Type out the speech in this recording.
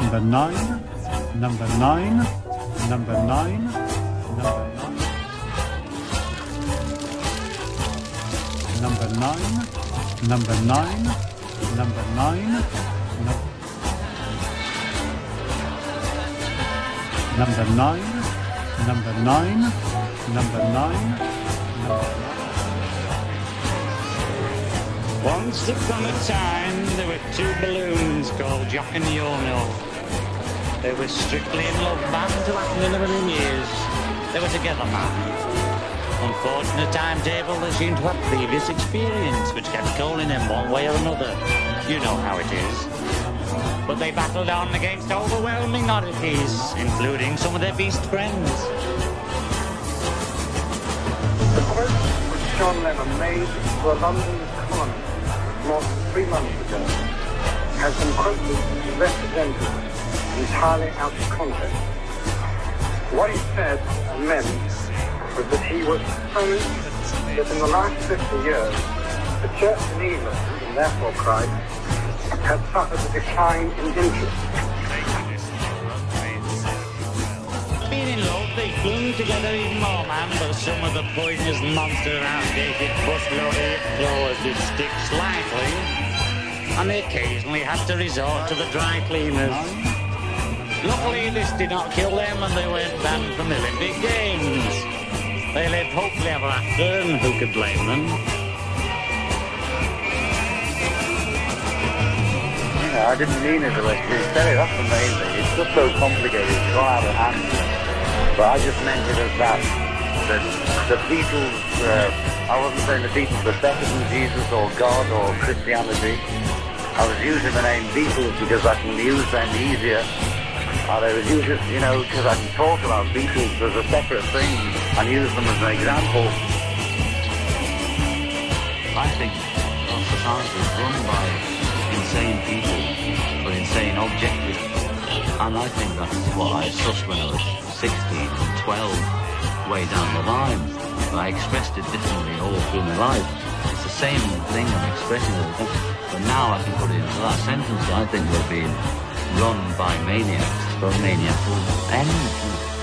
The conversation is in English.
number nine, number nine, number nine, number nine, number nine, number nine, number nine, number nine, number nine, number nine. Once upon a time, there were two balloons called Jock and Yono. They were strictly in love, bound to last in a million years. They were together now. Unfortunate timetable, they seemed to have previous experience, which kept calling them one way or another. You know how it is. But they battled on against overwhelming oddities, including some of their beast friends. The quote which John Lennon made to a London columnist more than three months ago has been quoted and represented entirely out of context. What he said and meant was that he was proposed that in the last 50 years, the Church in England, and therefore Christ, had suffered a decline in interest. Being in love, they clung together even more, man, but some of the poisonous monster outdated busloaded claws did stick slightly, and they occasionally had to resort to the dry cleaners. Luckily, this did not kill them, and they weren't banned from the Olympic Games. They lived hopefully ever after, and who could blame them? You know, I didn't mean it way you said it. That's amazing. It's just so complicated. It's out of hand. But I just meant it as that. That the Beatles, uh, I wasn't saying the Beatles were better than Jesus or God or Christianity. I was using the name Beatles because I can use them easier. And I was using, you know, because I can talk about Beatles as a separate thing and use them as an example. I think our society is run by insane people for insane objectives. And I think that's what I sussed when I was 16 and 12, way down the line. I expressed it differently all through my life. It's the same thing I'm expressing it. But now I can put it into that sentence. that I think we're being run by maniacs. Maniacs will end.